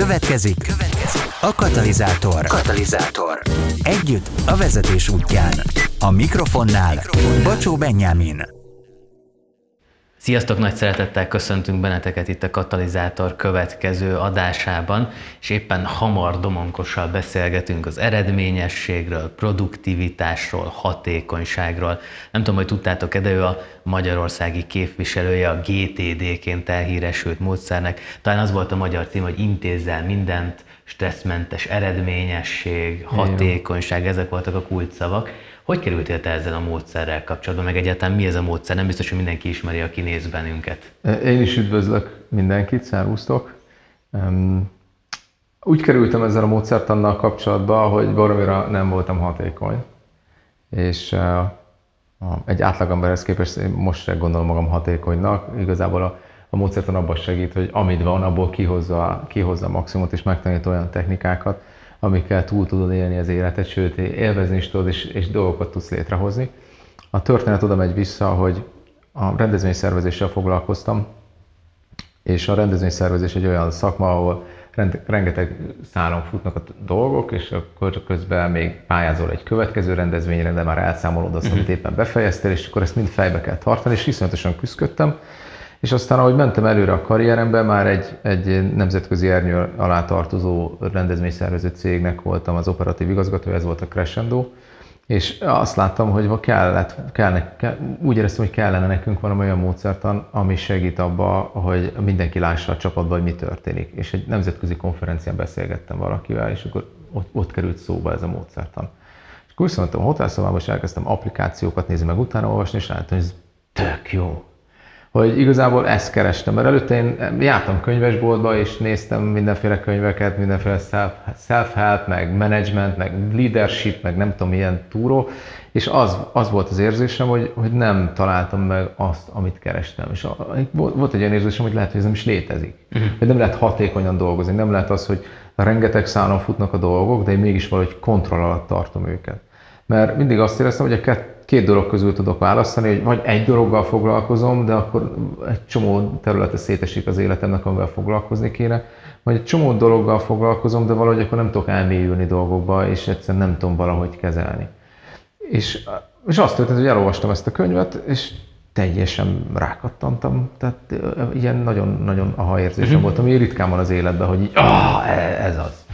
Következik, következik a katalizátor. Katalizátor. Együtt a vezetés útján. A mikrofonnál Mikrofonnál. Bacsó Benyámin. Sziasztok, nagy szeretettel köszöntünk benneteket itt a Katalizátor következő adásában, és éppen hamar domonkossal beszélgetünk az eredményességről, produktivitásról, hatékonyságról. Nem tudom, hogy tudtátok-e, de ő a magyarországi képviselője a GTD-ként elhíresült módszernek. Talán az volt a magyar cím, hogy intézzel mindent, stresszmentes eredményesség, hatékonyság, ezek voltak a kulcsszavak. Hogy kerültél te ezzel a módszerrel kapcsolatban, meg egyáltalán mi ez a módszer? Nem biztos, hogy mindenki ismeri, aki néz bennünket. Én is üdvözlök mindenkit, szervusztok! Úgy kerültem ezzel a módszertannal kapcsolatba, hogy baromira nem voltam hatékony. És egy átlagemberhez képest én most sem gondolom magam hatékonynak. Igazából a, a módszertan abban segít, hogy amit van, abból kihozza, kihozza a maximumot, és megtanít olyan technikákat, amikkel túl tudod élni az életet, sőt, élvezni is tudod, és, és dolgokat tudsz létrehozni. A történet oda megy vissza, hogy a rendezvényszervezéssel foglalkoztam, és a rendezvényszervezés egy olyan szakma, ahol rengeteg szálon futnak a dolgok, és akkor közben még pályázol egy következő rendezvényre, de már elszámolod azt, amit mhm. éppen befejeztél, és akkor ezt mind fejbe kell tartani, és iszonyatosan küzdöttem, és aztán, ahogy mentem előre a karrieremben, már egy, egy nemzetközi ernyő alá tartozó rendezvényszervező cégnek voltam az operatív igazgatója, ez volt a Crescendo, és azt láttam, hogy kellett, kellene, kell, úgy éreztem, hogy kellene nekünk valami olyan módszertan, ami segít abba, hogy mindenki lássa a csapatban, hogy mi történik. És egy nemzetközi konferencián beszélgettem valakivel, és akkor ott, ott került szóba ez a módszertan. És akkor viszont a hotelszobában, és elkezdtem applikációkat nézni, meg utána olvasni, és láttam, hogy ez tök jó hogy igazából ezt kerestem, mert előtte én jártam könyvesboltba, és néztem mindenféle könyveket, mindenféle self-help, meg management, meg leadership, meg nem tudom milyen túró, és az, az volt az érzésem, hogy, hogy nem találtam meg azt, amit kerestem. És volt egy olyan érzésem, hogy lehet, hogy ez nem is létezik. Uh-huh. Hogy nem lehet hatékonyan dolgozni, nem lehet az, hogy rengeteg szálon futnak a dolgok, de én mégis valahogy kontroll alatt tartom őket. Mert mindig azt éreztem, hogy a két dolog közül tudok választani, hogy vagy egy dologgal foglalkozom, de akkor egy csomó területe szétesik az életemnek, amivel foglalkozni kéne, vagy egy csomó dologgal foglalkozom, de valahogy akkor nem tudok elmélyülni dolgokba, és egyszerűen nem tudom valahogy kezelni. És, és azt történt, hogy elolvastam ezt a könyvet, és teljesen rákattantam, tehát ilyen nagyon-nagyon aha érzésem uh-huh. volt, ami ritkán van az életben, hogy így, ah, ez az.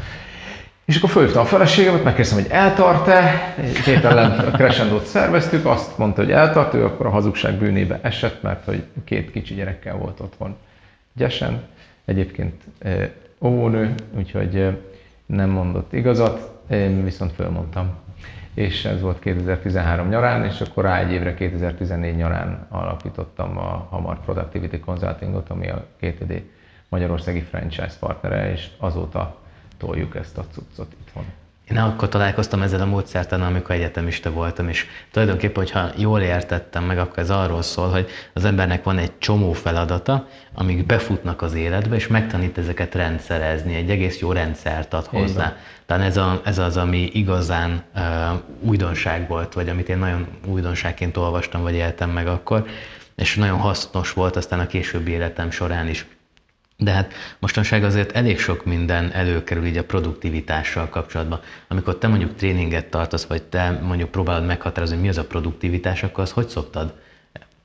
És akkor fölhívtam a feleségemet, megkérdeztem, hogy eltart-e, ellen a crescendo szerveztük, azt mondta, hogy eltart, ő akkor a hazugság bűnébe esett, mert hogy két kicsi gyerekkel volt otthon gyesen, egyébként óvónő, úgyhogy nem mondott igazat, én viszont fölmondtam. És ez volt 2013 nyarán, és akkor rá egy évre 2014 nyarán alapítottam a Hamar Productivity Consultingot, ami a GTD Magyarországi franchise partnere, és azóta toljuk ezt a cuccot itthon. Én akkor találkoztam ezzel a módszertan, amikor egyetemista voltam, és tulajdonképpen, hogyha jól értettem meg, akkor ez arról szól, hogy az embernek van egy csomó feladata, amik befutnak az életbe, és megtanít ezeket rendszerezni, egy egész jó rendszert ad hozzá. Tehát ez, a, ez az, ami igazán uh, újdonság volt, vagy amit én nagyon újdonságként olvastam, vagy éltem meg akkor, és nagyon hasznos volt aztán a későbbi életem során is. De hát mostanság azért elég sok minden előkerül így a produktivitással kapcsolatban. Amikor te mondjuk tréninget tartasz, vagy te mondjuk próbálod meghatározni, mi az a produktivitás, akkor az hogy szoktad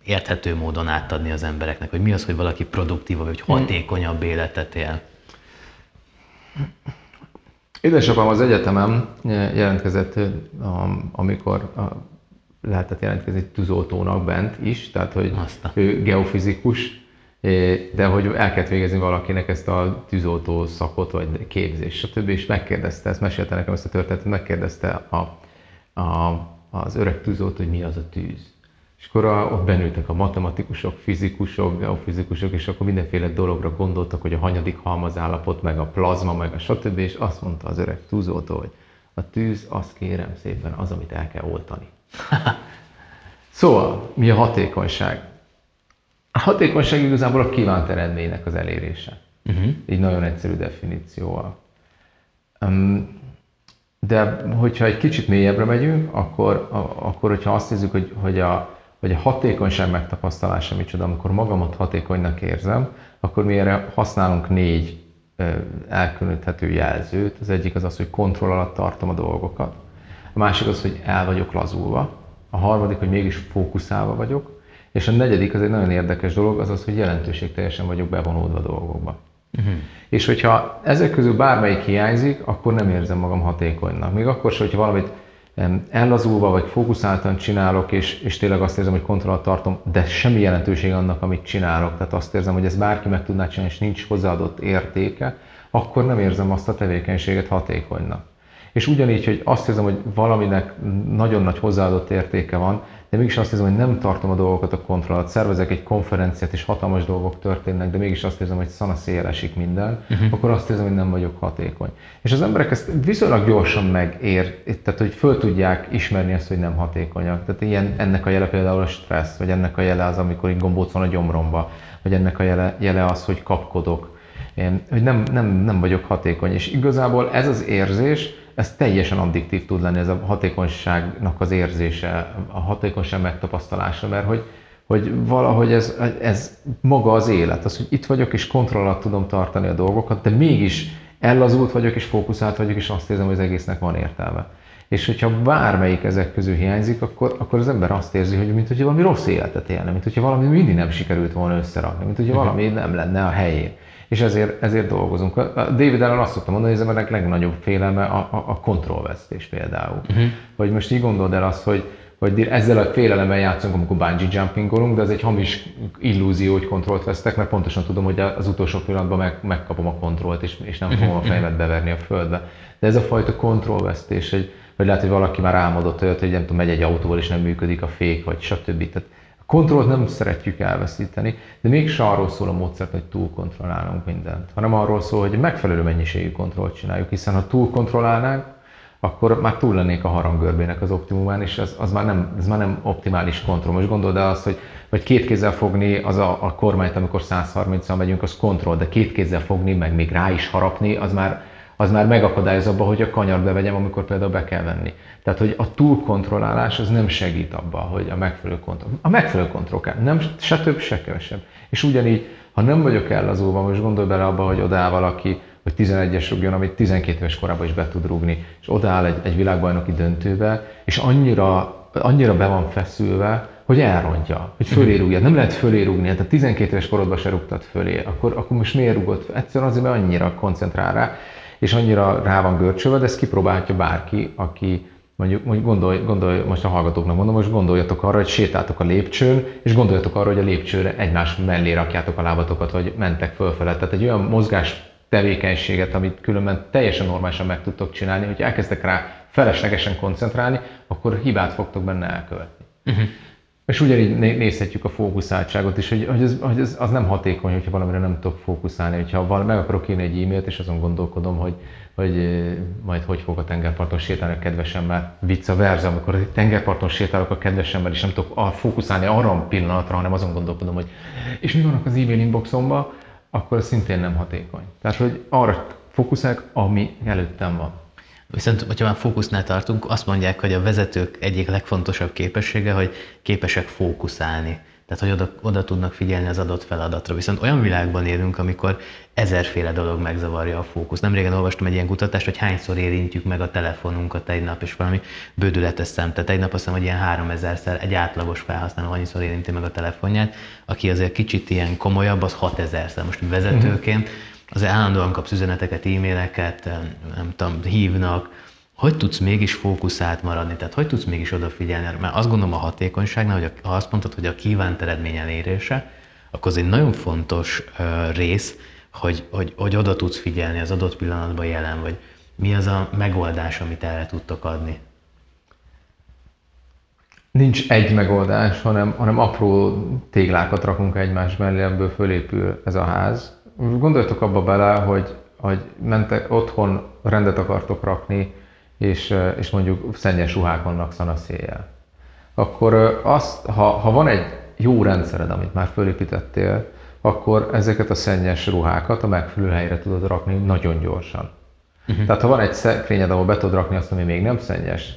érthető módon átadni az embereknek, hogy mi az, hogy valaki produktívabb, vagy hatékonyabb életet él? Édesapám az egyetemem jelentkezett, amikor lehetett jelentkezni tűzoltónak bent is, tehát hogy Aztán. ő geofizikus, de hogy el kellett végezni valakinek ezt a tűzoltó szakot, vagy képzés, stb. És megkérdezte, ezt mesélte nekem ezt a történetet, megkérdezte a, a, az öreg tűzoltó, hogy mi az a tűz. És akkor a, ott benültek a matematikusok, fizikusok, geofizikusok, és akkor mindenféle dologra gondoltak, hogy a hanyadik halmazállapot, meg a plazma, meg a stb. És azt mondta az öreg tűzoltó, hogy a tűz, azt kérem szépen, az, amit el kell oltani. szóval, mi a hatékonyság? A hatékonyság igazából a kívánt eredménynek az elérése. Uh-huh. Így nagyon egyszerű definícióval. Um, de hogyha egy kicsit mélyebbre megyünk, akkor, akkor hogyha azt nézzük, hogy, hogy, a, hogy a hatékonyság megtapasztalása micsoda, amikor magamat hatékonynak érzem, akkor mi erre használunk négy elkülöníthető jelzőt. Az egyik az az, hogy kontroll alatt tartom a dolgokat. A másik az, hogy el vagyok lazulva. A harmadik, hogy mégis fókuszálva vagyok. És a negyedik, az egy nagyon érdekes dolog, az az, hogy jelentőségteljesen vagyok bevonódva a dolgokba. Uh-huh. És hogyha ezek közül bármelyik hiányzik, akkor nem érzem magam hatékonynak. Még akkor sem, hogyha valamit ellazulva vagy fókuszáltan csinálok, és, és tényleg azt érzem, hogy kontrollat tartom, de semmi jelentőség annak, amit csinálok. Tehát azt érzem, hogy ez bárki meg tudná csinálni, és nincs hozzáadott értéke, akkor nem érzem azt a tevékenységet hatékonynak. És ugyanígy, hogy azt érzem, hogy valaminek nagyon nagy hozzáadott értéke van, de mégis azt érzem, hogy nem tartom a dolgokat a kontroll alatt. Szervezek egy konferenciát, és hatalmas dolgok történnek, de mégis azt érzem, hogy szana szél esik minden, uh-huh. akkor azt érzem, hogy nem vagyok hatékony. És az emberek ezt viszonylag gyorsan megér, tehát hogy föl tudják ismerni ezt, hogy nem hatékonyak. Tehát ilyen, ennek a jele például a stressz, vagy ennek a jele az, amikor így gombóc van a gyomromba, vagy ennek a jele, jele az, hogy kapkodok, én, hogy nem, nem, nem vagyok hatékony. És igazából ez az érzés, ez teljesen addiktív tud lenni, ez a hatékonyságnak az érzése, a hatékonyság megtapasztalása, mert hogy, hogy valahogy ez, ez maga az élet, az, hogy itt vagyok és kontroll alatt tudom tartani a dolgokat, de mégis ellazult vagyok és fókuszált vagyok, és azt érzem, hogy az egésznek van értelme. És hogyha bármelyik ezek közül hiányzik, akkor, akkor az ember azt érzi, hogy mint hogyha valami rossz életet élne, mint hogyha valami mindig nem sikerült volna összerakni, mint hogyha valami nem lenne a helyén és ezért, ezért dolgozunk. A David Allen azt szokta mondani, hogy ez a legnagyobb félelme a, a, a kontrollvesztés például. Uh-huh. Hogy most így gondold el azt, hogy, hogy ezzel a félelemmel játszunk, amikor bungee jumpingolunk, de ez egy hamis illúzió, hogy kontrollt vesztek, mert pontosan tudom, hogy az utolsó pillanatban meg, megkapom a kontrollt, és, és nem fogom a fejemet beverni a földbe. De ez a fajta kontrollvesztés, hogy, hogy lehet, hogy valaki már álmodott olyat, hogy nem tudom, megy egy autóval, és nem működik a fék, vagy stb. Tehát kontrollt nem szeretjük elveszíteni, de mégis arról szól a módszert, hogy túlkontrollálunk mindent, hanem arról szól, hogy megfelelő mennyiségű kontrollt csináljuk, hiszen ha túlkontrollálnánk, akkor már túl lennék a harangörbének az optimumán, és az, az már, nem, ez már nem optimális kontroll. Most gondold el azt, hogy vagy két kézzel fogni az a, a kormányt, amikor 130-al megyünk, az kontroll, de két kézzel fogni, meg még rá is harapni, az már, az már megakadályoz abba, hogy a kanyar bevegyem, amikor például be kell venni. Tehát, hogy a túlkontrollálás az nem segít abba, hogy a megfelelő kontroll. A megfelelő kontroll kell. Nem se több, se kevesebb. És ugyanígy, ha nem vagyok ellazulva, most gondolj bele abba, hogy odaáll valaki, hogy 11-es rúgjon, amit 12 éves korában is be tud rúgni, és odaáll egy, egy világbajnoki döntőbe, és annyira, annyira be van feszülve, hogy elrontja, hogy fölé rúgja. Nem lehet fölé rúgni, hát a 12 éves korodban se rúgtad fölé, akkor, akkor most miért rúgott? Egyszerűen azért, mert annyira koncentrál rá, és annyira rá van görcsölve, de ezt kipróbálhatja bárki, aki, mondjuk, mondjuk gondolj, gondolj, most a hallgatóknak mondom, most gondoljatok arra, hogy sétáltok a lépcsőn, és gondoljatok arra, hogy a lépcsőre egymás mellé rakjátok a lábatokat, vagy mentek fölfele. Tehát egy olyan mozgás tevékenységet, amit különben teljesen normálisan meg tudtok csinálni, hogy elkezdtek rá feleslegesen koncentrálni, akkor hibát fogtok benne elkövetni. Uh-huh. És ugyanígy nézhetjük a fókuszáltságot is, hogy, hogy, ez, hogy ez, az nem hatékony, hogyha valamire nem tudok fókuszálni. Hogyha val, meg akarok írni egy e-mailt, és azon gondolkodom, hogy, hogy majd hogy fog a tengerparton sétálni a kedvesemmel, a verze, amikor a tengerparton sétálok a kedvesemmel, és nem tudok fókuszálni arra a pillanatra, hanem azon gondolkodom, hogy és mi vannak az e-mail inboxomban, akkor szintén nem hatékony. Tehát, hogy arra fókuszálok, ami előttem van. Viszont, hogyha már fókusznál tartunk, azt mondják, hogy a vezetők egyik legfontosabb képessége, hogy képesek fókuszálni. Tehát, hogy oda, oda tudnak figyelni az adott feladatra. Viszont olyan világban élünk, amikor ezerféle dolog megzavarja a fókusz. Nem régen olvastam egy ilyen kutatást, hogy hányszor érintjük meg a telefonunkat egy nap, és valami bődületes szem. Tehát egy nap azt hiszem, hogy ilyen 3000-szer egy átlagos felhasználó annyiszor érinti meg a telefonját, aki azért kicsit ilyen komolyabb, az 6000-szer. Most vezetőként az állandóan kapsz üzeneteket, e-maileket, nem tudom, hívnak, hogy tudsz mégis fókuszált maradni, tehát hogy tudsz mégis odafigyelni, mert azt gondolom a hatékonyságnál, hogy ha azt mondtad, hogy a kívánt eredmény elérése, akkor az egy nagyon fontos rész, hogy, hogy, hogy oda tudsz figyelni az adott pillanatban jelen, vagy mi az a megoldás, amit erre tudtok adni? Nincs egy megoldás, hanem, hanem apró téglákat rakunk egymás mellé, ebből fölépül ez a ház. Gondoljatok abba bele, hogy, hogy mentek otthon, rendet akartok rakni, és, és mondjuk szennyes ruhák vannak szanaszéjjel. Akkor azt, ha, ha van egy jó rendszered, amit már fölépítettél, akkor ezeket a szennyes ruhákat a megfelelő helyre tudod rakni nagyon gyorsan. Uh-huh. Tehát ha van egy szekrényed, ahol be tudod rakni azt, ami még nem szennyes,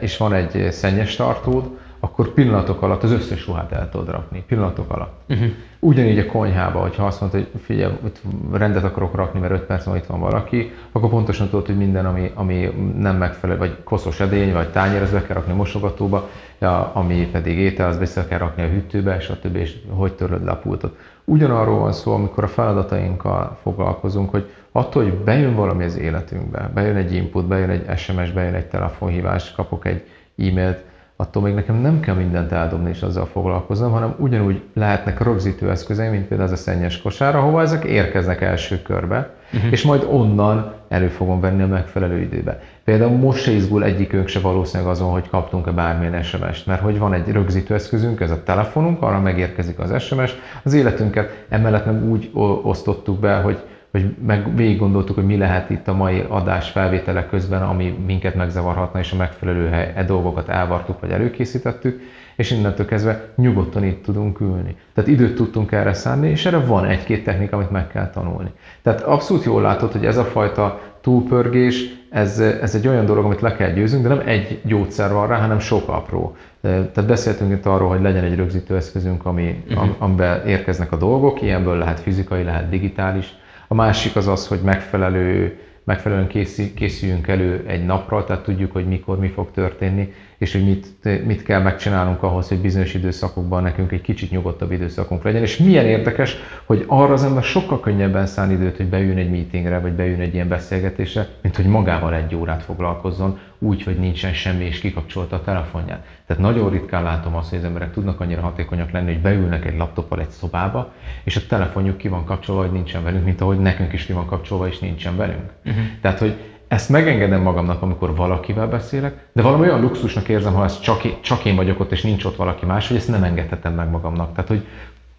és van egy szennyes tartód, akkor pillanatok alatt az összes ruhát el tudod rakni, pillanatok alatt. Uh-huh. Ugyanígy a konyhába, hogyha azt mondod, hogy figyelj, itt rendet akarok rakni, mert 5 perc van itt van valaki, akkor pontosan tudod, hogy minden, ami, ami nem megfelelő, vagy koszos edény, vagy tányér, az be kell rakni a mosogatóba, ja, ami pedig étel, az vissza kell rakni a hűtőbe, stb. és hogy töröd le a pultot. Ugyanarról van szó, amikor a feladatainkkal foglalkozunk, hogy attól, hogy bejön valami az életünkbe, bejön egy input, bejön egy SMS, bejön egy telefonhívás, kapok egy e-mailt, attól még nekem nem kell mindent eldobni és azzal foglalkoznom, hanem ugyanúgy lehetnek rögzítő eszközeim, mint például ez a szennyes kosár, ahova ezek érkeznek első körbe, uh-huh. és majd onnan elő fogom venni a megfelelő időbe. Például most se izgul egyikünk se valószínűleg azon, hogy kaptunk-e bármilyen SMS-t, mert hogy van egy rögzítő eszközünk, ez a telefonunk, arra megérkezik az SMS, az életünket emellett meg úgy osztottuk be, hogy hogy meg végig gondoltuk, hogy mi lehet itt a mai adás felvételek közben, ami minket megzavarhatna, és a megfelelő hely, e dolgokat elvartuk, vagy előkészítettük, és innentől kezdve nyugodtan itt tudunk ülni. Tehát időt tudtunk erre szánni, és erre van egy-két technika, amit meg kell tanulni. Tehát abszolút jól látod, hogy ez a fajta túlpörgés, ez, ez egy olyan dolog, amit le kell győzünk, de nem egy gyógyszer van rá, hanem sok apró. Tehát beszéltünk itt arról, hogy legyen egy rögzítő eszközünk, ami, uh-huh. amiben érkeznek a dolgok, ilyenből lehet fizikai, lehet digitális, a másik az az, hogy megfelelő, megfelelően készüljünk elő egy napra, tehát tudjuk, hogy mikor mi fog történni, és hogy mit, mit kell megcsinálnunk ahhoz, hogy bizonyos időszakokban nekünk egy kicsit nyugodtabb időszakunk legyen. És milyen érdekes, hogy arra az ember sokkal könnyebben szán időt, hogy bejön egy meetingre, vagy bejön egy ilyen beszélgetésre, mint hogy magával egy órát foglalkozzon, úgy, hogy nincsen semmi, és kikapcsolta a telefonját. Tehát nagyon ritkán látom azt, hogy az emberek tudnak annyira hatékonyak lenni, hogy beülnek egy laptoppal egy szobába, és a telefonjuk ki van kapcsolva, hogy nincsen velünk, mint ahogy nekünk is ki van kapcsolva, és nincsen velünk. Uh-huh. Tehát, hogy ezt megengedem magamnak, amikor valakivel beszélek, de valami olyan luxusnak érzem, ha ez csak, csak én vagyok ott, és nincs ott valaki más, hogy ezt nem engedhetem meg magamnak. Tehát, hogy,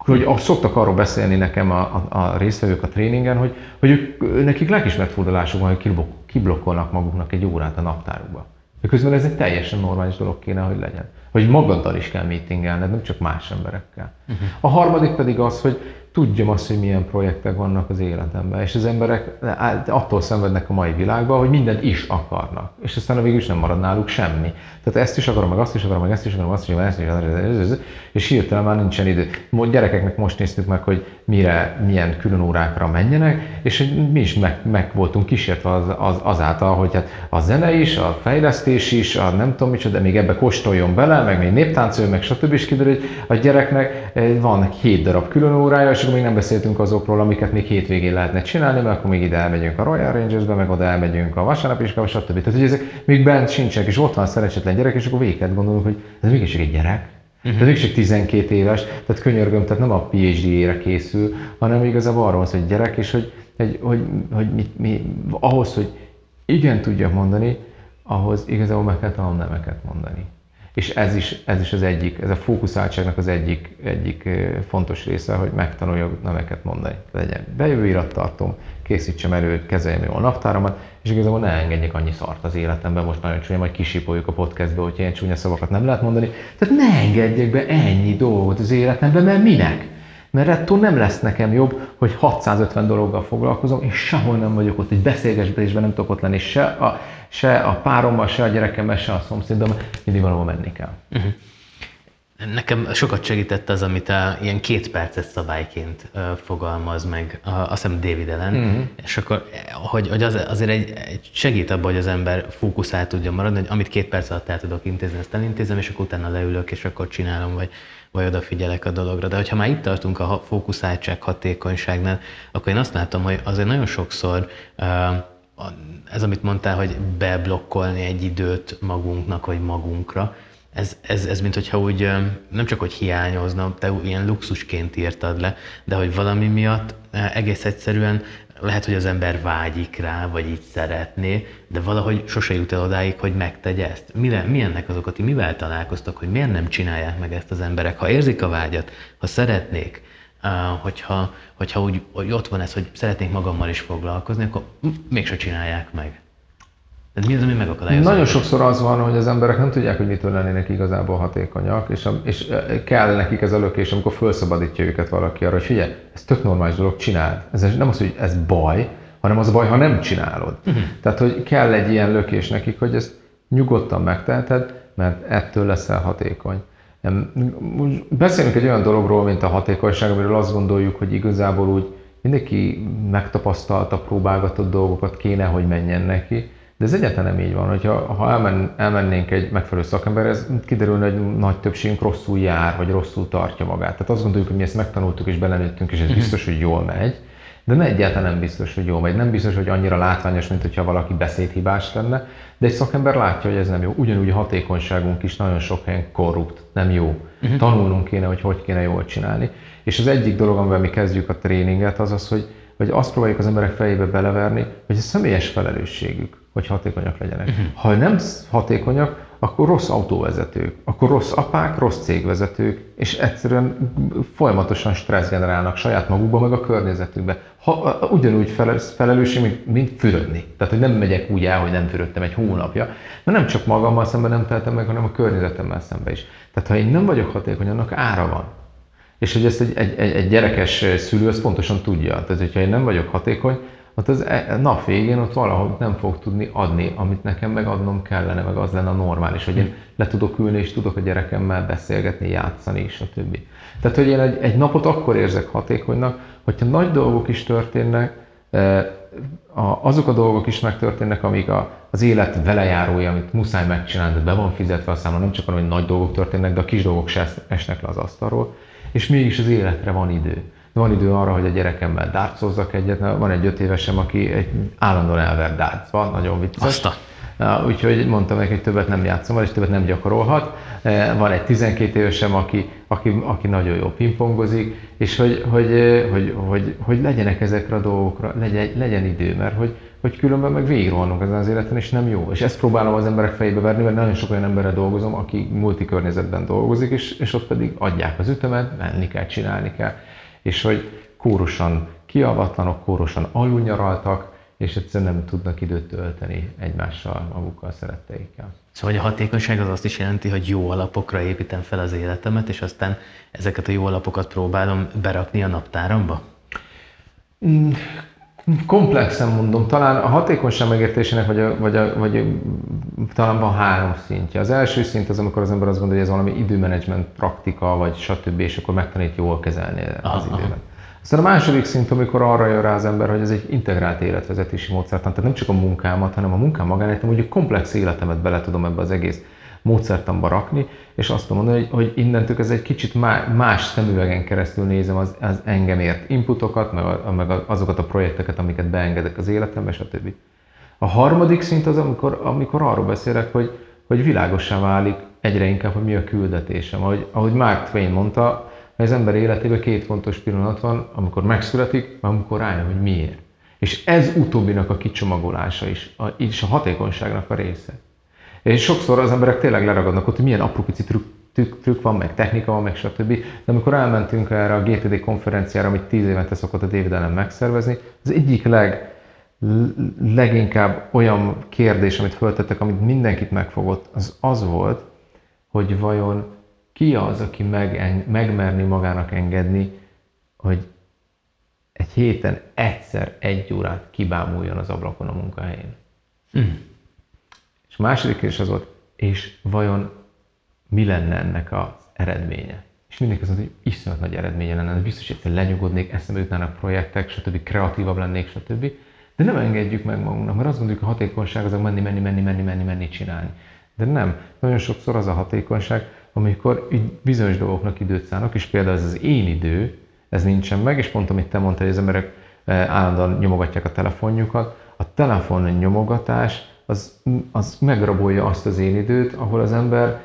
hogy szoktak arról beszélni nekem a, a, a résztvevők a tréningen, hogy, hogy ők, nekik lelkismert fordulásuk van, hogy kiblokkolnak maguknak egy órát a naptárukba. De közben ez egy teljesen normális dolog kéne, hogy legyen. Hogy magaddal is kell meetingelned, nem csak más emberekkel. Uh-huh. A harmadik pedig az, hogy tudjam azt, hogy milyen projektek vannak az életemben. És az emberek attól szenvednek a mai világban, hogy mindent is akarnak. És aztán végül is nem marad náluk semmi. Tehát ezt is akarom, meg azt is akarom, meg ezt is akarom, azt is akarom, ezt is akarom, és hirtelen már nincsen idő. Gyerekeknek most néztük meg, hogy mire, milyen külön órákra menjenek, és mi is meg, meg voltunk kísértve az, az, azáltal, hogy hát a zene is, a fejlesztés is, a nem tudom micsoda, de még ebbe kóstoljon bele, meg még néptáncoljon, meg stb. is kiderül, hogy a gyereknek eh, van hét darab külön órája, akkor még nem beszéltünk azokról, amiket még hétvégén lehetne csinálni, mert akkor még ide elmegyünk a Royal Rangersbe, meg oda elmegyünk a vasárnap is, stb. Tehát, hogy ezek még bent sincsenek, és ott van szerencsétlen gyerek, és akkor végig gondolunk, hogy ez mégis egy gyerek, Uh-huh. Tehát csak 12 éves, tehát könyörgöm, tehát nem a PhD-ére készül, hanem igazából arról van, hogy gyerek, és hogy, hogy, hogy, hogy mi, mi, ahhoz, hogy igen tudja mondani, ahhoz igazából meg kell tanulni nemeket mondani. És ez is, ez is az egyik, ez a fókuszáltságnak az egyik, egyik fontos része, hogy megtanuljak nemeket mondani. Legyen bejövő irattartom, készítsem elő, kezeljem jól a naptáramat, és igazából ne engedjek annyi szart az életemben, most nagyon csúnya, majd kisipoljuk a podcastbe, hogy ilyen csúnya szavakat nem lehet mondani. Tehát ne engedjek be ennyi dolgot az életembe, mert minek? Mert ettől nem lesz nekem jobb, hogy 650 dologgal foglalkozom, és sehol nem vagyok ott, egy beszélgetésben nem tudok ott lenni, se a, se a párommal, se a gyerekemmel, se a szomszédom, mindig valahol menni kell. Uh-huh. Nekem sokat segített az, amit a, ilyen két perces szabályként uh, fogalmaz meg, a, azt hiszem David Ellen, uh-huh. és akkor, hogy, hogy az, azért egy, egy segít abban, hogy az ember fókuszál tudja maradni, hogy amit két perc alatt el tudok intézni, ezt elintézem, és akkor utána leülök, és akkor csinálom, vagy, vagy odafigyelek a dologra. De hogyha már itt tartunk a fókuszáltság hatékonyságnál, akkor én azt látom, hogy azért nagyon sokszor uh, ez, amit mondtál, hogy beblokkolni egy időt magunknak, vagy magunkra, ez, ez, ez mint hogyha úgy nem csak hogy hiányozna, te ilyen luxusként írtad le, de hogy valami miatt egész egyszerűen lehet, hogy az ember vágyik rá, vagy így szeretné, de valahogy sose jut el odáig, hogy megtegye ezt. Mire, mi ennek az okati, mivel találkoztak, hogy miért nem csinálják meg ezt az emberek? Ha érzik a vágyat, ha szeretnék, hogyha, hogyha úgy, hogy ott van ez, hogy szeretnék magammal is foglalkozni, akkor mégse csinálják meg. Ez mi az, ami megakadályozza? Nagyon sokszor az van, hogy az emberek nem tudják, hogy mitől lennének igazából hatékonyak, és, és e, kell nekik ez a lökés, amikor felszabadítja őket valaki arra, hogy figyelj, ez tök normális dolog, csináld. Ez nem az, hogy ez baj, hanem az a baj, ha nem csinálod. Uh-huh. Tehát, hogy kell egy ilyen lökés nekik, hogy ezt Nyugodtan megteheted, mert ettől leszel hatékony. Beszélünk egy olyan dologról, mint a hatékonyság, amiről azt gondoljuk, hogy igazából úgy mindenki megtapasztalta, próbálgatott dolgokat, kéne, hogy menjen neki, de ez egyáltalán nem így van, hogyha ha elmen, elmennénk egy megfelelő szakemberhez, kiderülne, hogy nagy többségünk rosszul jár, vagy rosszul tartja magát. Tehát azt gondoljuk, hogy mi ezt megtanultuk és belenőttünk, és ez biztos, hogy jól megy, de ne egyáltalán nem biztos, hogy jól megy. Nem biztos, hogy annyira látványos, mint hogyha valaki beszédhibás lenne, de egy szakember látja, hogy ez nem jó. Ugyanúgy a hatékonyságunk is nagyon sok helyen korrupt, nem jó. Uh-huh. Tanulnunk kéne, hogy hogy kéne jól csinálni. És az egyik dolog, amivel mi kezdjük a tréninget, az az, hogy, hogy azt próbáljuk az emberek fejébe beleverni, hogy a személyes felelősségük, hogy hatékonyak legyenek. Uh-huh. Ha nem hatékonyak, akkor rossz autóvezetők, akkor rossz apák, rossz cégvezetők, és egyszerűen folyamatosan stressz generálnak saját magukba, meg a környezetükbe. Ha, ugyanúgy felelősség, mint, mint fürödni. Tehát, hogy nem megyek úgy el, hogy nem fürödtem egy hónapja, de nem csak magammal szemben nem tehetem meg, hanem a környezetemmel szemben is. Tehát, ha én nem vagyok hatékony, annak ára van. És hogy ezt egy, egy, egy gyerekes szülő az pontosan tudja. Tehát, hogyha én nem vagyok hatékony, ott az e, nap végén ott valahogy nem fog tudni adni, amit nekem megadnom kellene, meg az lenne a normális, hogy én le tudok ülni, és tudok a gyerekemmel beszélgetni, játszani, és a többi. Tehát, hogy én egy, egy napot akkor érzek hatékonynak, hogyha nagy dolgok is történnek, e, azok a dolgok is megtörténnek, amik a, az élet velejárója, amit muszáj megcsinálni, de be van fizetve a számla, nem csak arra, hogy nagy dolgok történnek, de a kis dolgok se esnek le az asztalról, és mégis az életre van idő van idő arra, hogy a gyerekemmel dárcozzak egyet, van egy öt évesem, aki egy állandóan elver dárcba, nagyon vicces. Azta. Úgyhogy mondtam neki, hogy többet nem játszom és többet nem gyakorolhat. E, van egy 12 évesem, aki, aki, aki nagyon jó pingpongozik, és hogy, hogy, hogy, hogy, hogy legyenek ezekre a dolgokra, legyen, legyen idő, mert hogy, hogy különben meg végigrohanunk ezen az életen, és nem jó. És ezt próbálom az emberek fejébe verni, mert nagyon sok olyan emberrel dolgozom, aki multikörnyezetben dolgozik, és, és ott pedig adják az ütemet, menni kell, csinálni kell és hogy kórosan kiavatlanok, kórosan alulnyaraltak, és egyszerűen nem tudnak időt tölteni egymással, magukkal, szeretteikkel. Szóval a hatékonyság az azt is jelenti, hogy jó alapokra építem fel az életemet, és aztán ezeket a jó alapokat próbálom berakni a naptáramba? Komplexen mondom, talán a hatékonyság megértésének vagy, a, vagy, a, vagy a, talán van három szintje. Az első szint az, amikor az ember azt gondolja, hogy ez valami időmenedzsment praktika, vagy stb., és akkor megtanít jól kezelni aha, az időmet. Aha. Aztán a második szint, amikor arra jön rá az ember, hogy ez egy integrált életvezetési módszertan, tehát nem csak a munkámat, hanem a munkám magánéletem, hogy a komplex életemet bele tudom ebbe az egész módszertamba rakni, és azt mondani, hogy, hogy innentől ez egy kicsit más szemüvegen keresztül nézem az, az engemért inputokat, meg, a, meg azokat a projekteket, amiket beengedek az életembe, stb. A harmadik szint az, amikor, amikor arról beszélek, hogy, hogy világosá válik egyre inkább, hogy mi a küldetésem. Ahogy, ahogy Mark Twain mondta, az ember életében két fontos pillanat van, amikor megszületik, amikor rájön, hogy miért. És ez utóbbinak a kicsomagolása is, a, is a hatékonyságnak a része. És sokszor az emberek tényleg leragadnak ott, hogy milyen apró pici trükk, trükk, trükk van, meg technika van, meg stb. De amikor elmentünk erre a GTD konferenciára, amit tíz évente szokott a David Allen megszervezni, az egyik leg, leginkább olyan kérdés, amit föltettek, amit mindenkit megfogott, az az volt, hogy vajon ki az, aki meg, megmerni magának engedni, hogy egy héten egyszer egy órát kibámuljon az ablakon a munkahelyén. Mm a második kérdés az volt, és vajon mi lenne ennek az eredménye? És mindenki azt hogy iszonyat nagy eredménye lenne, biztos, hogy lenyugodnék, eszembe jutnának projektek, stb. kreatívabb lennék, stb. De nem engedjük meg magunknak, mert azt gondoljuk, a hatékonyság az a menni, menni, menni, menni, menni, menni csinálni. De nem. Nagyon sokszor az a hatékonyság, amikor bizonyos dolgoknak időt szánok, és például ez az én idő, ez nincsen meg, és pont amit te mondtad, hogy az emberek eh, állandóan nyomogatják a telefonjukat, a telefon nyomogatás az, az megrabolja azt az én időt, ahol az ember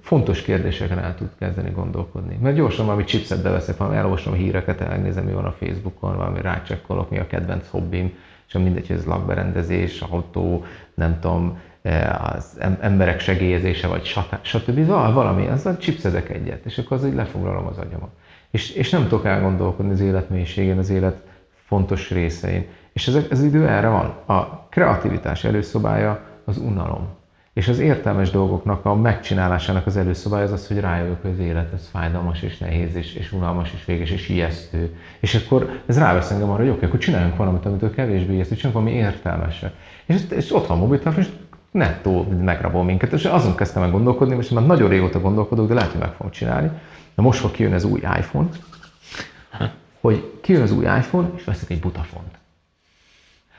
fontos kérdéseken el tud kezdeni gondolkodni. Mert gyorsan valami chipset beveszek, valami elolvasom a híreket, elnézem, mi van a Facebookon, valami rácsekkolok, mi a kedvenc hobbim, és mindegy, ez lakberendezés, autó, nem tudom, e, az emberek segélyezése, vagy stb. Valami, azzal chipsezek egyet, és akkor az így lefoglalom az agyamat. És, és nem tudok elgondolkodni az élet mélységén, az élet fontos részein. És ez, ez idő erre van. A kreativitás előszobája az unalom. És az értelmes dolgoknak a megcsinálásának az előszobája az az, hogy rájövök, hogy az élet ez fájdalmas és nehéz és, és unalmas és véges és ijesztő. És akkor ez rávesz engem arra, hogy oké, akkor csináljunk valamit, amitől kevésbé ijesztő, csináljunk valami értelmeset. És, és ott van a mobiltelefon, és nettó megrabol minket. És azon kezdtem el gondolkodni, és már nagyon régóta gondolkodok, de lehet, hogy meg fogom csinálni. De most fog kijön az új iPhone, hogy kijön az új iPhone, és veszek egy butafont.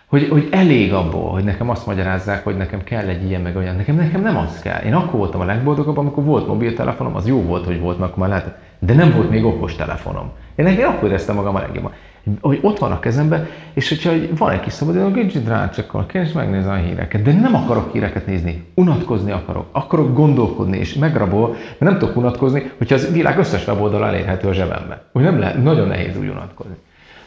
Hogy, hogy elég abból, hogy nekem azt magyarázzák, hogy nekem kell egy ilyen meg olyan. Nekem, nekem nem az kell. Én akkor voltam a legboldogabb, amikor volt mobiltelefonom, az jó volt, hogy volt, mert akkor már lehetett. De nem volt még okos telefonom. Én nekem akkor éreztem magam a legjobban hogy ott van a kezemben, és hogyha van egy kis szabadidőm, kicsit rácsakkal, kezd megnézni a híreket, de nem akarok híreket nézni, unatkozni akarok, akarok gondolkodni, és megrabol, mert nem tudok unatkozni, hogyha az világ összes weboldal elérhető a zsebembe. Úgy nem lehet, nagyon nehéz úgy unatkozni.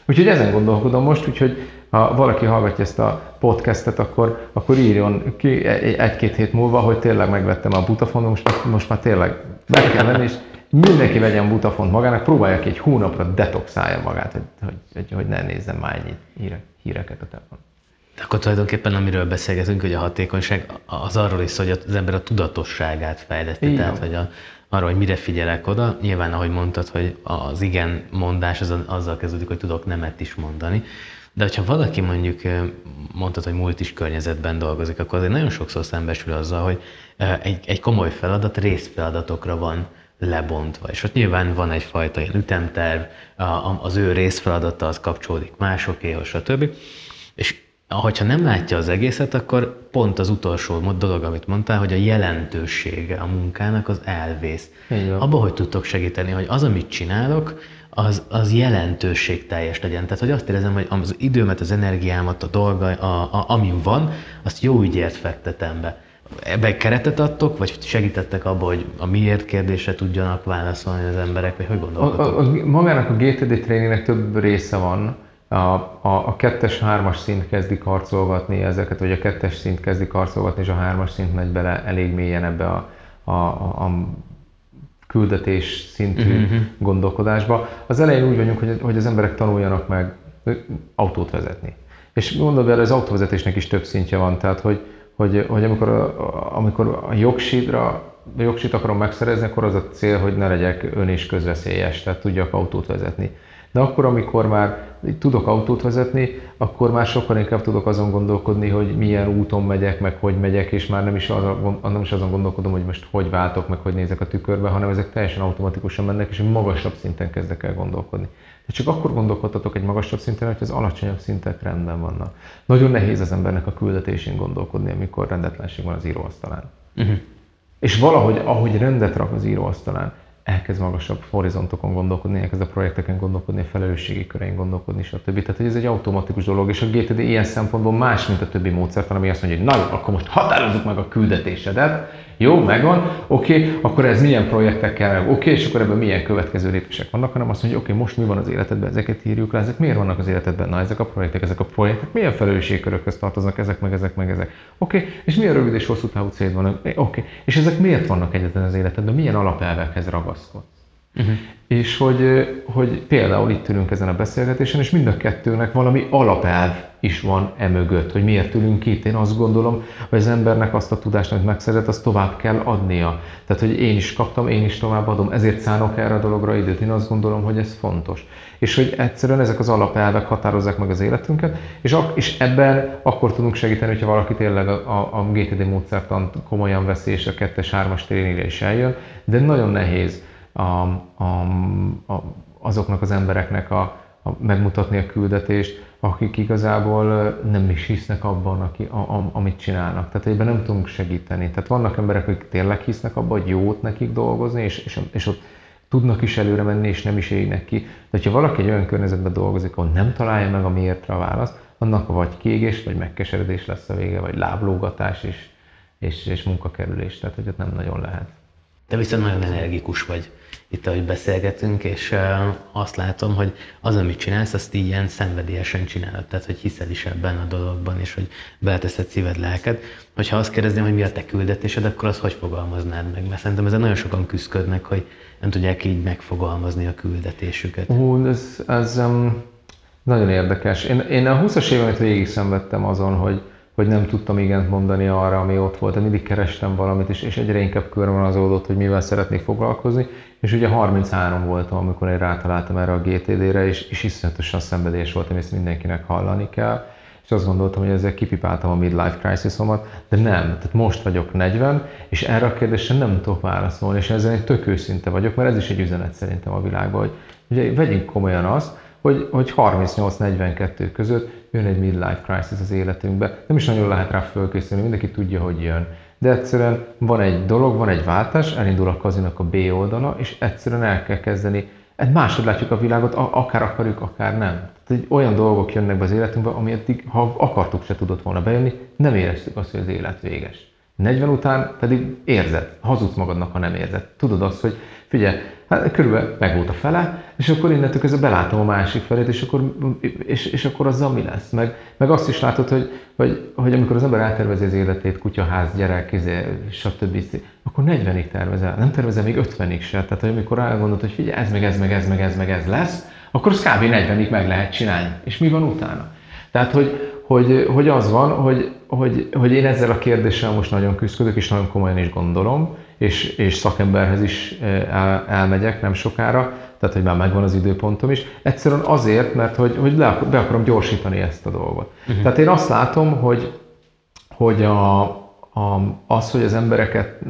Úgyhogy ezen gondolkodom most, úgyhogy ha valaki hallgatja ezt a podcastet, akkor, akkor írjon ki egy-két hét múlva, hogy tényleg megvettem a butafonon, most, most már tényleg be kell venni, és mindenki vegyen butafont magának, próbálja ki egy hónapra detoxálja magát, hogy, hogy, hogy, ne nézzen már ennyi híre, híreket a telefon. De akkor tulajdonképpen amiről beszélgetünk, hogy a hatékonyság az arról is hogy az ember a tudatosságát fejleszti, tehát hogy a, arról, hogy mire figyelek oda. Nyilván, ahogy mondtad, hogy az igen mondás az, azzal kezdődik, hogy tudok nemet is mondani. De hogyha valaki mondjuk mondtad, hogy múlt is környezetben dolgozik, akkor azért nagyon sokszor szembesül azzal, hogy egy, egy komoly feladat részfeladatokra van lebontva. És ott nyilván van egyfajta ilyen ütemterv, az ő részfeladata az kapcsolódik másokéhoz, stb. És hogyha nem látja az egészet, akkor pont az utolsó dolog, amit mondtál, hogy a jelentősége a munkának az elvész. Abba, hogy tudtok segíteni, hogy az, amit csinálok, az, az jelentőség teljes legyen. Tehát, hogy azt érezem, hogy az időmet, az energiámat, a dolga, a, a, amin van, azt jó ügyért fektetem be. Ebben keretet adtok, vagy segítettek abba, hogy a miért kérdésre tudjanak válaszolni az emberek, vagy hogy gondolkodtok? A, a, a, magának a GTD tréningnek több része van. A, a, a kettes, hármas szint kezdik harcolgatni ezeket, vagy a kettes szint kezdik harcolgatni, és a hármas szint megy bele elég mélyen ebbe a, a, a, a küldetés szintű uh-huh. gondolkodásba. Az elején úgy vagyunk, hogy, hogy az emberek tanuljanak meg autót vezetni. És gondolod el, az autóvezetésnek is több szintje van, tehát hogy, hogy, hogy amikor, amikor a jogsidra, a jogsit akarom megszerezni, akkor az a cél, hogy ne legyek ön is közveszélyes, tehát tudjak autót vezetni. De akkor, amikor már tudok autót vezetni, akkor már sokkal inkább tudok azon gondolkodni, hogy milyen úton megyek, meg hogy megyek, és már nem is, azon, nem is azon gondolkodom, hogy most hogy váltok, meg hogy nézek a tükörbe, hanem ezek teljesen automatikusan mennek, és magasabb szinten kezdek el gondolkodni. De csak akkor gondolkodhatok egy magasabb szinten, hogy az alacsonyabb szintek rendben vannak. Nagyon nehéz az embernek a küldetésén gondolkodni, amikor rendetlenség van az íróasztalán. Uh-huh. És valahogy, ahogy rendet rak az íróasztalán, elkezd magasabb horizontokon gondolkodni, elkezd a projekteken gondolkodni, a felelősségi körein gondolkodni, stb. Tehát, hogy ez egy automatikus dolog, és a GTD ilyen szempontból más, mint a többi módszer, ami azt mondja, hogy na jó, akkor most határozzuk meg a küldetésedet, jó, megvan, oké, okay, akkor ez milyen projektekkel, oké, okay, és akkor ebben milyen következő lépések vannak, hanem azt mondja, oké, okay, most mi van az életedben, ezeket írjuk le, ezek miért vannak az életedben, na ezek a projektek, ezek a projektek, milyen felelősségkörökhöz tartoznak, ezek meg ezek meg ezek. Oké, okay, és milyen rövid és hosszú távú cél van, oké, okay, és ezek miért vannak egyetlen az életedben, milyen alapelvekhez ragaszkodsz. Uh-huh. És hogy, hogy például itt ülünk ezen a beszélgetésen, és mind a kettőnek valami alapelv is van emögött, hogy miért ülünk itt. Én azt gondolom, hogy az embernek azt a tudást, amit megszerzett, azt tovább kell adnia. Tehát, hogy én is kaptam, én is továbbadom, ezért szánok erre a dologra időt. Én azt gondolom, hogy ez fontos. És hogy egyszerűen ezek az alapelvek határozzák meg az életünket, és, ak- és ebben akkor tudunk segíteni, hogyha valaki tényleg a, a, a GTD módszertan komolyan veszi, és a 2-3-as tréningre is eljön, de nagyon nehéz a, a, a, azoknak az embereknek a, a, megmutatni a küldetést, akik igazából nem is hisznek abban, aki, a, a, amit csinálnak. Tehát ebben nem tudunk segíteni. Tehát vannak emberek, akik tényleg hisznek abban, hogy jót nekik dolgozni, és, és, és ott tudnak is előre menni, és nem is égnek ki. De ha valaki egy olyan környezetben dolgozik, ahol nem találja meg a miértre a választ, annak vagy kiégés, vagy megkeseredés lesz a vége, vagy láblógatás és, és, és munkakerülés. Tehát, hogy ott nem nagyon lehet. Te viszont nagyon energikus vagy itt, ahogy beszélgetünk, és azt látom, hogy az, amit csinálsz, azt ilyen szenvedélyesen csinálod, tehát hogy hiszel is ebben a dologban, és hogy beleteszed szíved, lelked. Hogyha azt kérdezném, hogy mi a te küldetésed, akkor azt hogy fogalmaznád meg? Mert szerintem ezen nagyon sokan küzdködnek, hogy nem tudják így megfogalmazni a küldetésüket. Ú, ez, ez um, nagyon érdekes. Én, én a 20-as évemet végig szenvedtem azon, hogy hogy nem tudtam igent mondani arra, ami ott volt, de mindig kerestem valamit, és, és egyre inkább körvonalazódott, hogy mivel szeretnék foglalkozni, és ugye 33 voltam, amikor én rátaláltam erre a GTD-re, és, és iszonyatosan szenvedés volt, ezt mindenkinek hallani kell, és azt gondoltam, hogy ezzel kipipáltam a midlife crisisomat, de nem, tehát most vagyok 40, és erre a kérdésre nem tudok válaszolni, és ezzel egy tök őszinte vagyok, mert ez is egy üzenet szerintem a világban, hogy ugye vegyünk komolyan azt, hogy, hogy 38-42 között jön egy midlife crisis az életünkbe. Nem is nagyon lehet rá fölkészülni, mindenki tudja, hogy jön. De egyszerűen van egy dolog, van egy váltás, elindul a kazinak a B oldala, és egyszerűen el kell kezdeni. Egy máshogy látjuk a világot, akár akarjuk, akár nem. Tehát olyan dolgok jönnek be az életünkbe, ami eddig, ha akartuk, se tudott volna bejönni, nem éreztük azt, hogy az élet véges. 40 után pedig érzed, hazudsz magadnak, ha nem érzed. Tudod azt, hogy figyelj, hát körülbelül meg volt a fele, és akkor innentől kezdve belátom a másik felét, és akkor, és, és akkor azzal mi lesz? Meg, meg azt is látod, hogy, hogy, hogy amikor az ember eltervezi az életét, kutyaház, gyerek, izé, stb. akkor 40-ig tervezel, nem tervezel még 50-ig se. Tehát, hogy amikor elgondolod, hogy figyelj, ez meg ez, meg ez, meg ez, meg ez lesz, akkor az kb. 40-ig meg lehet csinálni. És mi van utána? Tehát, hogy, hogy, hogy az van, hogy, hogy, hogy én ezzel a kérdéssel most nagyon küzdök, és nagyon komolyan is gondolom, és, és szakemberhez is el, elmegyek nem sokára, tehát hogy már megvan az időpontom is. Egyszerűen azért, mert hogy, hogy le, be akarom gyorsítani ezt a dolgot. Uh-huh. Tehát én azt látom, hogy, hogy a, a, az, hogy az embereket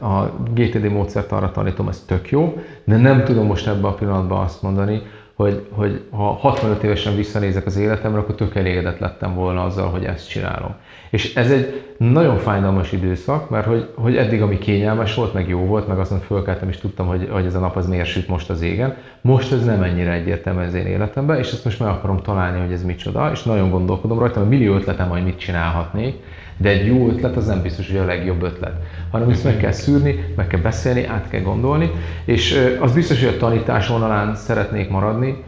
a GTD módszert arra tanítom, ez tök jó, de nem tudom most ebben a pillanatban azt mondani, hogy, hogy ha 65 évesen visszanézek az életemre, akkor tök elégedett lettem volna azzal, hogy ezt csinálom. És ez egy nagyon fájdalmas időszak, mert hogy, hogy eddig ami kényelmes volt, meg jó volt, meg azon fölkeltem és tudtam, hogy, hogy ez a nap az miért süt most az égen. Most ez nem ennyire egyértelmű az én életemben, és ezt most meg akarom találni, hogy ez micsoda, és nagyon gondolkodom rajta, mert millió ötletem, hogy mit csinálhatnék, de egy jó ötlet az nem biztos, hogy a legjobb ötlet, hanem ezt meg kell szűrni, meg kell beszélni, át kell gondolni, és az biztos, hogy a tanítás vonalán szeretnék maradni,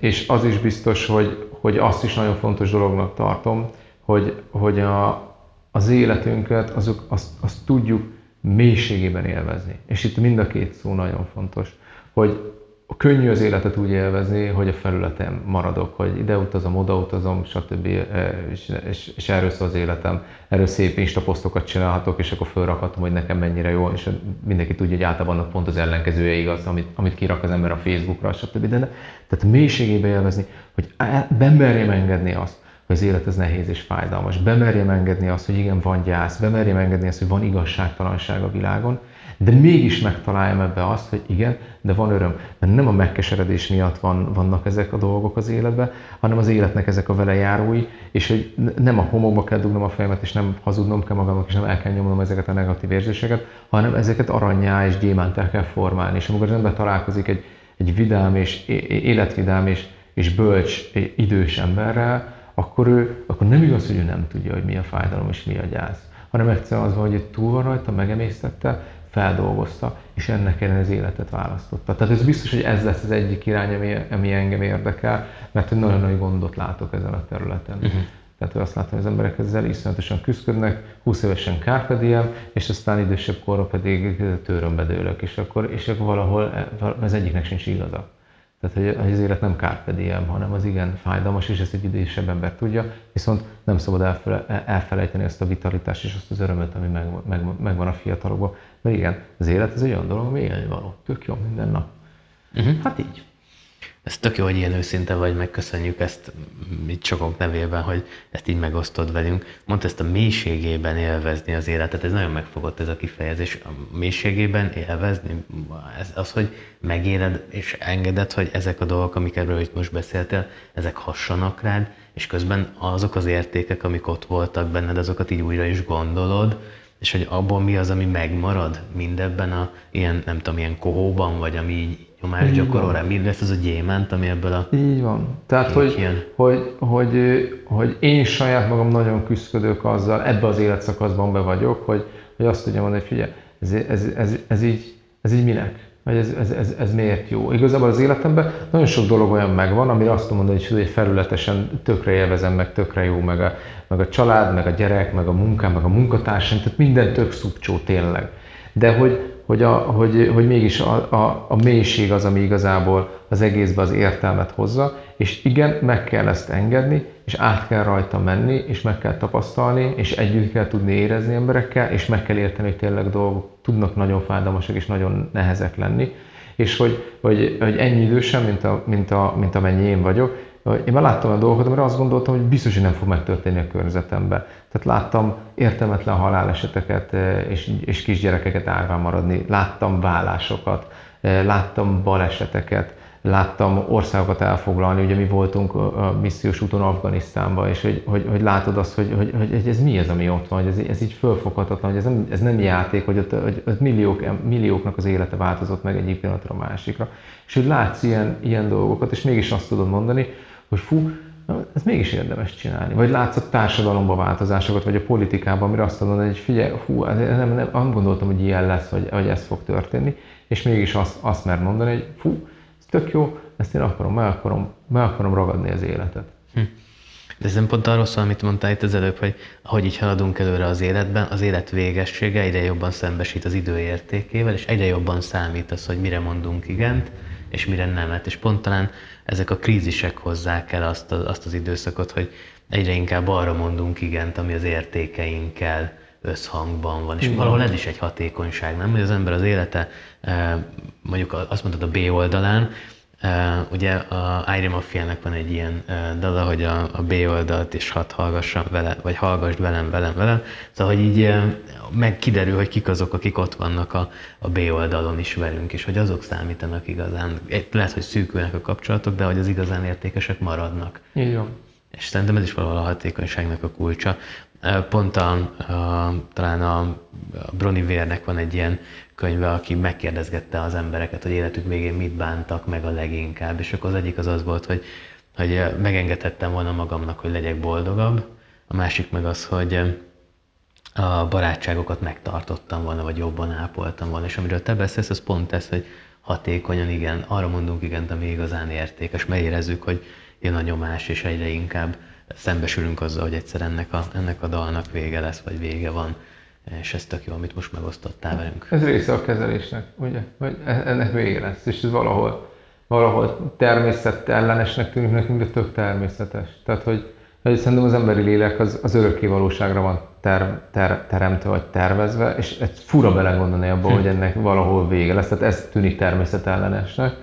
és az is biztos, hogy, hogy azt is nagyon fontos dolognak tartom, hogy, hogy a, az életünket, azok, azt, azt tudjuk mélységében élvezni. És itt mind a két szó nagyon fontos, hogy könnyű az életet úgy élvezni, hogy a felületen maradok, hogy ide utazom, oda utazom, stb. És, és, és erről szól az életem. Erről szép Insta posztokat csinálhatok, és akkor felrakhatom, hogy nekem mennyire jó, és mindenki tudja, hogy általában pont az ellenkezője igaz, amit, amit kirak az ember a Facebookra, stb. De, tehát mélységében élvezni, hogy bemerjem engedni azt, hogy az élet ez nehéz és fájdalmas. Bemerjem engedni azt, hogy igen, van gyász, bemerjem engedni azt, hogy van igazságtalanság a világon, de mégis megtaláljam ebbe azt, hogy igen, de van öröm. Mert nem a megkeseredés miatt van, vannak ezek a dolgok az életben, hanem az életnek ezek a vele járói, és hogy nem a homokba kell dugnom a fejemet, és nem hazudnom kell magamnak, és nem el kell nyomnom ezeket a negatív érzéseket, hanem ezeket aranyá és gyémántel kell formálni. És amikor az ember találkozik egy, egy vidám és életvidám és, és bölcs idős emberrel, akkor, ő, akkor nem igaz, hogy ő nem tudja, hogy mi a fájdalom és mi a gyász, hanem egyszerűen az van, hogy túl van rajta, megemésztette, feldolgozta, és ennek ellen az életet választotta. Tehát ez biztos, hogy ez lesz az egyik irány, ami, ami engem érdekel, mert nagyon nagy gondot látok ezen a területen. Uh-huh. Tehát azt látom, hogy az emberek ezzel iszonyatosan küzdködnek, 20 évesen carpe diem, és aztán idősebb korra pedig tőrömbe dőlök, és akkor, és akkor valahol az egyiknek sincs igaza. Tehát, hogy az élet nem carpe diem, hanem az igen fájdalmas, és ezt egy idősebb ember tudja, viszont nem szabad elfele, elfelejteni ezt a vitalitást és azt az örömöt, ami meg, meg, megvan a fiatalokban. Mert igen, az élet ez egy olyan dolog, ami élni való. Tök jó minden nap. Uh-huh. Hát így. Ez tök jó, hogy ilyen őszinte vagy, megköszönjük ezt itt sokak nevében, hogy ezt így megosztod velünk. Mondta ezt a mélységében élvezni az életet, ez nagyon megfogott ez a kifejezés. A mélységében élvezni, ez az, hogy megéled és engeded, hogy ezek a dolgok, amikről itt most beszéltél, ezek hassanak rád, és közben azok az értékek, amik ott voltak benned, azokat így újra is gondolod, és hogy abból mi az, ami megmarad mindebben a ilyen, nem tudom, ilyen kohóban, vagy ami így nyomás gyakorol rá, mi lesz az a gyémánt, ami ebből a... Így van. Tehát, hogy, hogy, hogy, hogy, én saját magam nagyon küzdök azzal, ebbe az életszakaszban be vagyok, hogy, hogy azt tudjam mondani, hogy figyelj, ez, ez, ez, ez, így, ez így minek? Vagy ez, ez, ez, ez miért jó? Igazából az életemben nagyon sok dolog olyan megvan, amire azt tudom mondani, hogy felületesen tökre élvezem, meg tökre jó, meg a, meg a család, meg a gyerek, meg a munkám, meg a munkatársam, tehát minden tök szubcsó tényleg. De hogy, hogy, a, hogy, hogy mégis a, a, a mélység az, ami igazából az egészbe az értelmet hozza, és igen, meg kell ezt engedni, és át kell rajta menni, és meg kell tapasztalni, és együtt kell tudni érezni emberekkel, és meg kell érteni, hogy tényleg dolgok tudnak nagyon fájdalmasak és nagyon nehezek lenni, és hogy, hogy, hogy ennyi idősen, mint, a, mint, a, mint amennyi én vagyok, én már láttam a dolgokat, amire azt gondoltam, hogy biztos, hogy nem fog megtörténni a környezetemben. Tehát láttam értelmetlen haláleseteket és, és kisgyerekeket árván maradni, láttam vállásokat, láttam baleseteket, láttam országokat elfoglalni, ugye mi voltunk a missziós úton Afganisztánban, és hogy, hogy, hogy látod azt, hogy, hogy, hogy, ez mi ez, ami ott van, hogy ez, ez így fölfoghatatlan, hogy ez nem, ez nem játék, hogy ott, hogy ott milliók, millióknak az élete változott meg egyik pillanatra a másikra. És hogy látsz ilyen, ilyen dolgokat, és mégis azt tudod mondani, hogy fú, ez mégis érdemes csinálni. Vagy látsz a társadalomban változásokat, vagy a politikában, amire azt mondod, hogy figyelj, hú, nem, nem, nem gondoltam, hogy ilyen lesz, vagy, vagy ez fog történni, és mégis azt, azt mer mondani, hogy fú, tök jó, ezt én akarom, meg akarom, meg akarom ragadni az életet. Hm. De ez nem pont arról szól, amit mondtál itt az előbb, hogy ahogy így haladunk előre az életben, az élet végessége egyre jobban szembesít az idő értékével, és egyre jobban számít az, hogy mire mondunk igent, és mire nemet. És pont talán ezek a krízisek hozzák el azt, a, azt az időszakot, hogy egyre inkább arra mondunk igent, ami az értékeinkkel összhangban van. És Igen. valahol ez is egy hatékonyság, nem? Hogy az ember az élete, eh, mondjuk azt mondtad a B oldalán, eh, ugye a Iron Mafia-nek van egy ilyen eh, dala, hogy a, a B oldalt is hat hallgassam vele, vagy hallgass velem, velem, velem. Szóval, hogy így meg kiderül, hogy kik azok, akik ott vannak a, a B oldalon is velünk, és hogy azok számítanak igazán. Lehet, hogy szűkülnek a kapcsolatok, de hogy az igazán értékesek maradnak. Így van. És szerintem ez is valahol a hatékonyságnak a kulcsa. Pont a, a, talán a, a Vérnek van egy ilyen könyve, aki megkérdezgette az embereket, hogy életük végén mit bántak meg a leginkább, és akkor az egyik az az volt, hogy, hogy megengedhettem volna magamnak, hogy legyek boldogabb, a másik meg az, hogy a barátságokat megtartottam volna, vagy jobban ápoltam volna, és amiről te beszélsz, az pont ez, hogy hatékonyan igen, arra mondunk igen, ami igazán értékes, mert érezzük, hogy jön a nyomás, és egyre inkább szembesülünk azzal, hogy egyszer ennek a, ennek a dalnak vége lesz, vagy vége van. És ez tök jó, amit most megosztottál velünk. Ez része a kezelésnek, ugye? Hogy e- ennek vége lesz, és ez valahol, valahol természetellenesnek tűnik nekünk, de tök természetes. Tehát, hogy, hogy szerintem az emberi lélek az, az örökké valóságra van ter, ter, teremtve vagy tervezve, és ez fura belegondolni abba, hm. hogy ennek valahol vége lesz. Tehát ez tűnik természetellenesnek,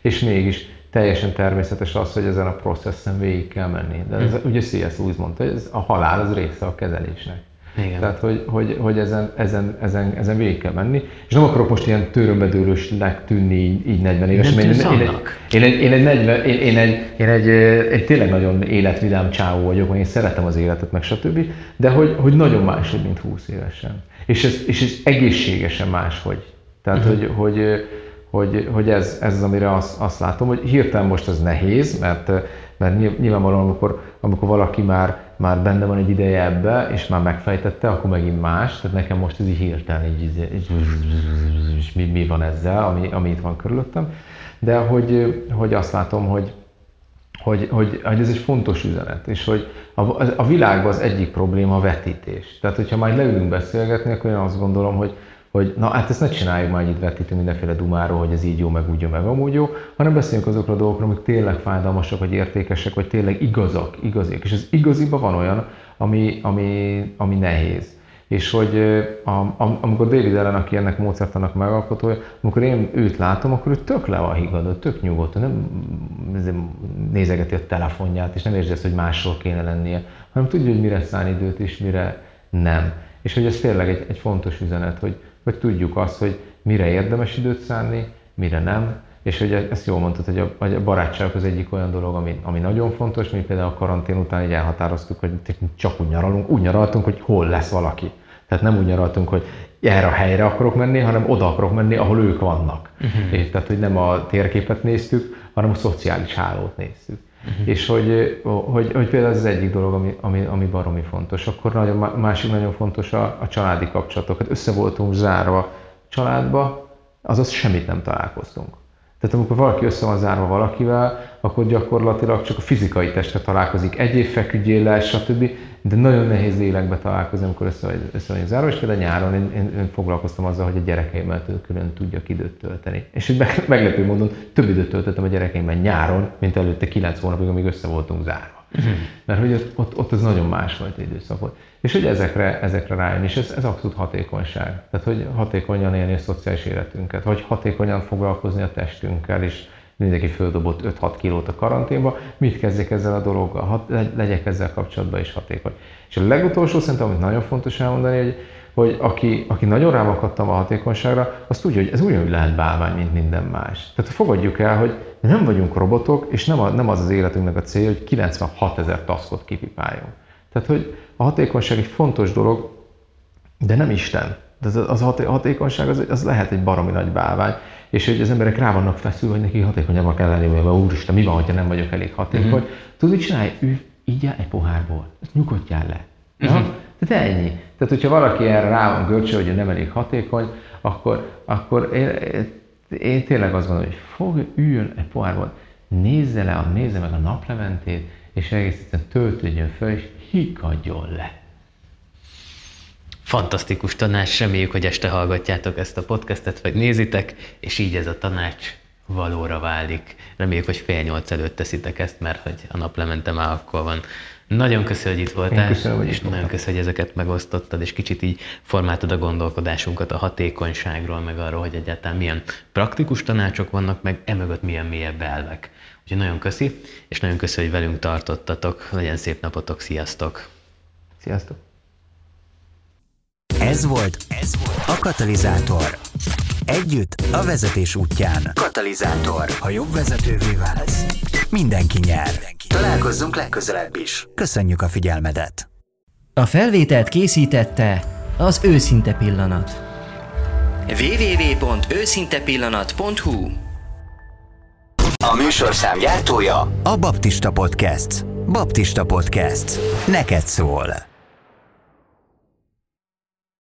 és mégis teljesen természetes az, hogy ezen a processzen végig kell menni. De ez, hmm. ugye C.S. Lewis mondta, hogy ez a halál az része a kezelésnek. Igen. Tehát, hogy, hogy, hogy ezen, ezen, ezen, ezen végig kell menni. És nem akarok most ilyen törömbedőlősnek tűnni így, így 40 éves. Nem én, én, én, egy, én, egy 40, én, én, egy, én egy, egy, tényleg nagyon életvidám csávó vagyok, én szeretem az életet, meg stb. De hogy, hogy nagyon máshogy, mint 20 évesen. És ez, és ez egészségesen máshogy. Tehát, uh-huh. hogy, hogy hogy, hogy ez, ez az, amire azt, azt látom, hogy hirtelen most ez nehéz, mert, mert nyilvánvalóan, amikor, amikor valaki már, már benne van egy ideje ebbe, és már megfejtette, akkor megint más. Tehát nekem most ez így hirtelen így, így, így mi, mi van ezzel, ami, ami itt van körülöttem. De hogy, hogy azt látom, hogy, hogy, hogy, hogy ez egy fontos üzenet, és hogy a, a világban az egyik probléma a vetítés. Tehát, hogyha majd leülünk beszélgetni, akkor én azt gondolom, hogy, hogy na hát ezt ne csináljuk már itt vetítő mindenféle dumáról, hogy ez így jó, meg úgy jó, meg amúgy jó, hanem beszéljünk azokról a dolgokról, amik tényleg fájdalmasak, vagy értékesek, vagy tényleg igazak, igaziak. És az igaziban van olyan, ami, ami, ami nehéz. És hogy a, a, amikor David Ellen, aki ennek módszertanak megalkotója, amikor én őt látom, akkor ő tök le van higgadott, tök nyugodt, nem nézegeti a telefonját, és nem érzi ezt, hogy másról kéne lennie, hanem tudja, hogy mire szán időt, és mire nem. És hogy ez tényleg egy, egy fontos üzenet, hogy, hogy tudjuk azt, hogy mire érdemes időt szánni, mire nem, és hogy ezt jól mondtad, hogy a, a barátság az egyik olyan dolog, ami, ami nagyon fontos, mi például a karantén után így elhatároztuk, hogy csak úgy nyaralunk, úgy nyaraltunk, hogy hol lesz valaki. Tehát nem úgy nyaraltunk, hogy erre a helyre akarok menni, hanem oda akarok menni, ahol ők vannak. Uh-huh. És tehát, hogy nem a térképet néztük, hanem a szociális hálót néztük. Uh-huh. És hogy, hogy, hogy például ez az egyik dolog, ami, ami, ami baromi fontos. Akkor nagyon, másik nagyon fontos a, a családi kapcsolatok. Hát össze voltunk zárva családba, azaz semmit nem találkoztunk. Tehát amikor valaki össze van zárva valakivel, akkor gyakorlatilag csak a fizikai testre találkozik. Egy év feküdjél stb. De nagyon nehéz lélekbe találkozni, amikor össze vagy, össze vagy zárva, és például nyáron én, én, én, foglalkoztam azzal, hogy a gyerekeimmel külön tudjak időt tölteni. És így meglepő módon több időt töltöttem a gyerekeimmel nyáron, mint előtte 9 hónapig, amíg össze voltunk zárva. Uh-huh. Mert hogy ott, ott, ott az nagyon másfajta időszak volt. És hogy ezekre, ezekre rájön, és ez, ez abszolút hatékonyság. Tehát, hogy hatékonyan élni a szociális életünket, vagy hatékonyan foglalkozni a testünkkel, és mindenki földobott 5-6 kilót a karanténba, mit kezdjek ezzel a dologgal, hat, legyek ezzel kapcsolatban is hatékony. És a legutolsó szerintem, amit nagyon fontos elmondani, hogy, hogy aki, aki nagyon rámakadtam a hatékonyságra, az tudja, hogy ez ugyanúgy lehet bálvány, mint minden más. Tehát fogadjuk el, hogy nem vagyunk robotok, és nem, a, nem az az életünknek a cél, hogy 96 ezer taszkot kipipáljunk. Tehát, hogy a hatékonyság egy fontos dolog, de nem Isten. De az, az a hatékonyság az, az lehet egy baromi nagy bálvány, és hogy az emberek rá vannak feszülve, hogy neki hatékonyabbak kell lenni, mert úristen, mi van, ha nem vagyok elég hatékony. Uh-huh. Tudod, mit csinálj? Ő így egy pohárból. Ezt nyugodjál le. Uh-huh. Tehát ennyi. Tehát, hogyha valaki erre rá van görcső, hogy nem elég hatékony, akkor, akkor én, én tényleg azt gondolom, hogy fog, üljön egy pohárból, nézze le, nézze meg a napleventét, és egész egyszerűen töltődjön föl, és hikadjon le. Fantasztikus tanács, reméljük, hogy este hallgatjátok ezt a podcastet, vagy nézitek, és így ez a tanács valóra válik. Reméljük, hogy fél nyolc előtt teszitek ezt, mert hogy a naplemente már akkor van. Nagyon köszönöm, hogy itt voltál, köszönöm, hogy és nagyon köszönöm, hogy ezeket megosztottad, és kicsit így formáltad a gondolkodásunkat a hatékonyságról, meg arról, hogy egyáltalán milyen praktikus tanácsok vannak, meg emögött milyen mélyebb elvek. Úgyhogy nagyon köszi, és nagyon köszönöm, hogy velünk tartottatok. Legyen szép napotok, sziasztok! Sziasztok! Ez volt, ez volt a Katalizátor. Együtt a vezetés útján. Katalizátor. Ha jobb vezetővé válsz, mindenki nyer. Mindenki Találkozzunk legközelebb is. Köszönjük a figyelmedet. A felvételt készítette az Őszinte Pillanat. www.őszintepillanat.hu A műsorszám gyártója a Baptista Podcast. Baptista Podcast. Neked szól.